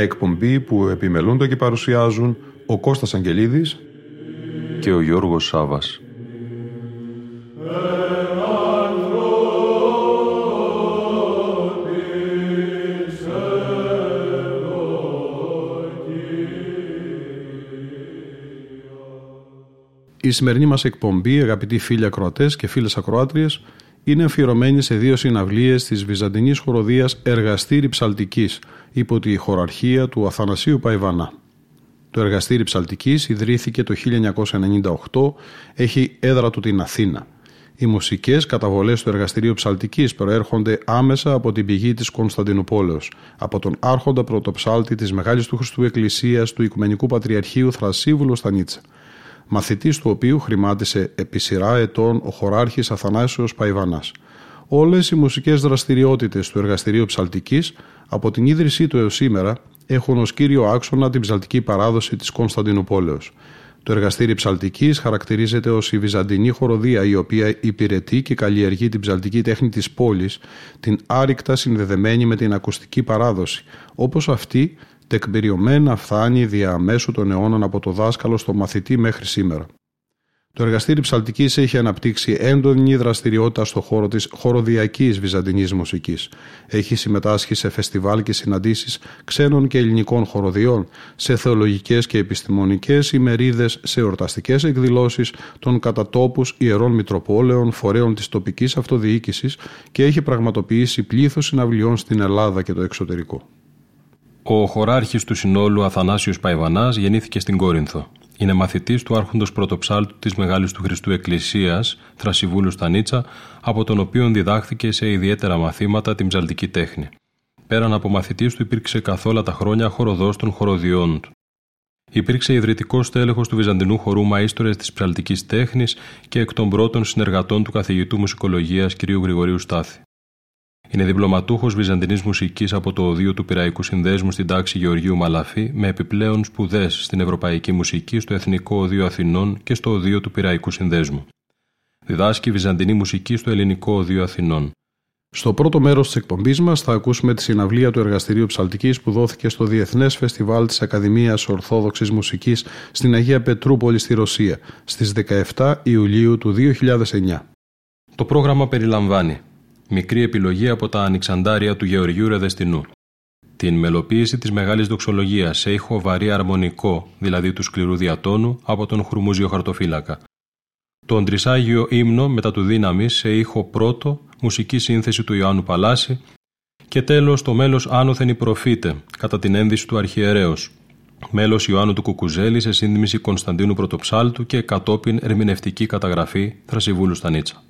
Μια εκπομπή που επιμελούνται και παρουσιάζουν ο Κώστας Αγγελίδης και ο Γιώργος Σάβας. Η σημερινή μας εκπομπή, αγαπητοί φίλοι ακροατές και φίλες ακροάτριες, είναι αφιερωμένη σε δύο συναυλίες της Βυζαντινής χοροδίας Εργαστήρι Ψαλτικής υπό τη χωραρχία του Αθανασίου Παϊβανά. Το εργαστήρι ψαλτικής ιδρύθηκε το 1998, έχει έδρα του την Αθήνα. Οι μουσικές καταβολές του εργαστηρίου ψαλτικής προέρχονται άμεσα από την πηγή της Κωνσταντινούπολεως, από τον άρχοντα πρωτοψάλτη της Μεγάλης του Χριστού Εκκλησίας του Οικουμενικού Πατριαρχείου Θρασίβουλο Στανίτσα, μαθητής του οποίου χρημάτισε επί σειρά ετών ο χωράρχης Αθανάσιος Παϊβανάς. Όλες οι μουσικές δραστηριότητες του εργαστηρίου ψαλτικής από την ίδρυσή του έως σήμερα έχουν ως κύριο άξονα την ψαλτική παράδοση της Κωνσταντινούπολεως. Το εργαστήρι ψαλτικής χαρακτηρίζεται ως η βυζαντινή χοροδία η οποία υπηρετεί και καλλιεργεί την ψαλτική τέχνη της πόλης, την άρρηκτα συνδεδεμένη με την ακουστική παράδοση, όπως αυτή τεκμηριωμένα φτάνει διαμέσου των αιώνων από το δάσκαλο στο μαθητή μέχρι σήμερα. Το εργαστήρι ψαλτικής έχει αναπτύξει έντονη δραστηριότητα στο χώρο της χοροδιακής βυζαντινής μουσικής. Έχει συμμετάσχει σε φεστιβάλ και συναντήσεις ξένων και ελληνικών χοροδιών, σε θεολογικές και επιστημονικές ημερίδες, σε εορταστικές εκδηλώσεις των κατατόπους ιερών Μητροπόλεων, φορέων της τοπικής αυτοδιοίκησης και έχει πραγματοποιήσει πλήθος συναυλιών στην Ελλάδα και το εξωτερικό. Ο χωράρχης του συνόλου Αθανάσιος Παϊβανάς γεννήθηκε στην Κόρινθο. Είναι μαθητής του Άρχοντος Πρωτοψάλτου της Μεγάλης του Χριστού Εκκλησίας, Θρασιβούλου Στανίτσα, από τον οποίο διδάχθηκε σε ιδιαίτερα μαθήματα την ψαλτική τέχνη. Πέραν από μαθητής του, υπήρξε καθόλου τα χρόνια χοροδός των χοροδιών του. Υπήρξε ιδρυτικός τέλεχο του Βυζαντινού χορού Μαΐστορες της ψαλτικής τέχνης και εκ των πρώτων συνεργατών του καθηγητού μουσικολογίας κ. Γρηγορίου Στάθη. Είναι διπλωματούχος Βυζαντινής Μουσικής από το Οδείο του Πυραϊκού Συνδέσμου στην τάξη Γεωργίου Μαλαφή, με επιπλέον σπουδές στην Ευρωπαϊκή Μουσική, στο Εθνικό Οδείο Αθηνών και στο Οδείο του Πυραϊκού Συνδέσμου. Διδάσκει Βυζαντινή Μουσική στο Ελληνικό Οδείο Αθηνών. Στο πρώτο μέρος της εκπομπής μας θα ακούσουμε τη συναυλία του Εργαστηρίου Ψαλτικής που δόθηκε στο Διεθνές Φεστιβάλ της Ακαδημίας Ορθόδοξης Μουσικής στην Αγία Πετρούπολη στη Ρωσία στις 17 Ιουλίου του 2009. Το πρόγραμμα περιλαμβάνει μικρή επιλογή από τα ανοιξαντάρια του Γεωργιού Ρεδεστινού. Την μελοποίηση της μεγάλης δοξολογίας σε ήχο βαρύ αρμονικό, δηλαδή του σκληρού διατόνου, από τον Χρουμούζιο Χαρτοφύλακα. Το Αντρισάγιο ύμνο μετά του δύναμη σε ήχο πρώτο, μουσική σύνθεση του Ιωάννου Παλάση και τέλος το μέλος Άνωθεν η Προφήτε, κατά την ένδυση του Αρχιερέως, μέλος Ιωάννου του Κουκουζέλη σε σύνδημηση Κωνσταντίνου Πρωτοψάλτου και κατόπιν ερμηνευτική καταγραφή Θρασιβούλου Στανίτσα.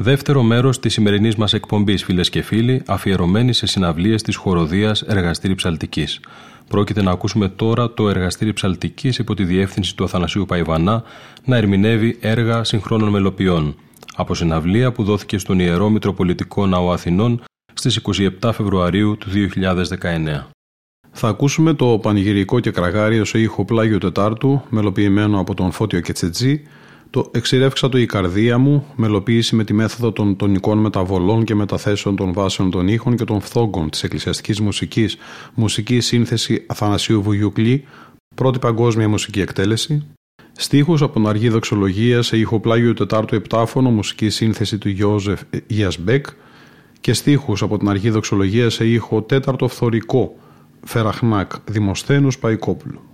Δεύτερο μέρος της σημερινής μας εκπομπής, φίλες και φίλοι, αφιερωμένη σε συναυλίες της χοροδίας Εργαστήρι Ψαλτικής. Πρόκειται να ακούσουμε τώρα το Εργαστήρι Ψαλτικής υπό τη διεύθυνση του Αθανασίου Παϊβανά να ερμηνεύει έργα συγχρόνων μελοποιών. Από συναυλία που δόθηκε στον Ιερό Μητροπολιτικό Ναό Αθηνών στις 27 Φεβρουαρίου του 2019. Θα ακούσουμε το πανηγυρικό και κραγάριο σε ήχο πλάγιο Τετάρτου, μελοποιημένο από τον Φώτιο Κετσετζή, το εξηρεύξα το η καρδία μου, μελοποίηση με τη μέθοδο των τονικών μεταβολών και μεταθέσεων των βάσεων των ήχων και των φθόγκων της εκκλησιαστικής μουσικής, μουσική σύνθεση Αθανασίου Βουγιουκλή, πρώτη παγκόσμια μουσική εκτέλεση, στίχους από την αργή δοξολογία σε ήχο πλάγιο Τετάρτου Επτάφωνο, μουσική σύνθεση του Γιώζεφ Ιασμπέκ και στίχους από την αργή δοξολογία σε ήχο τέταρτο φθορικό, Φεραχνάκ Δημοσθένους Παϊκόπουλου.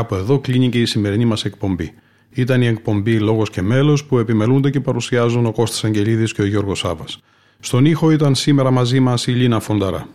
Κάπου εδώ κλείνει και η σημερινή μας εκπομπή. Ήταν η εκπομπή Λόγος και Μέλος που επιμελούνται και παρουσιάζουν ο Κώστας Αγγελίδης και ο Γιώργος Σάβα. Στον ήχο ήταν σήμερα μαζί μας η Λίνα Φονταρά.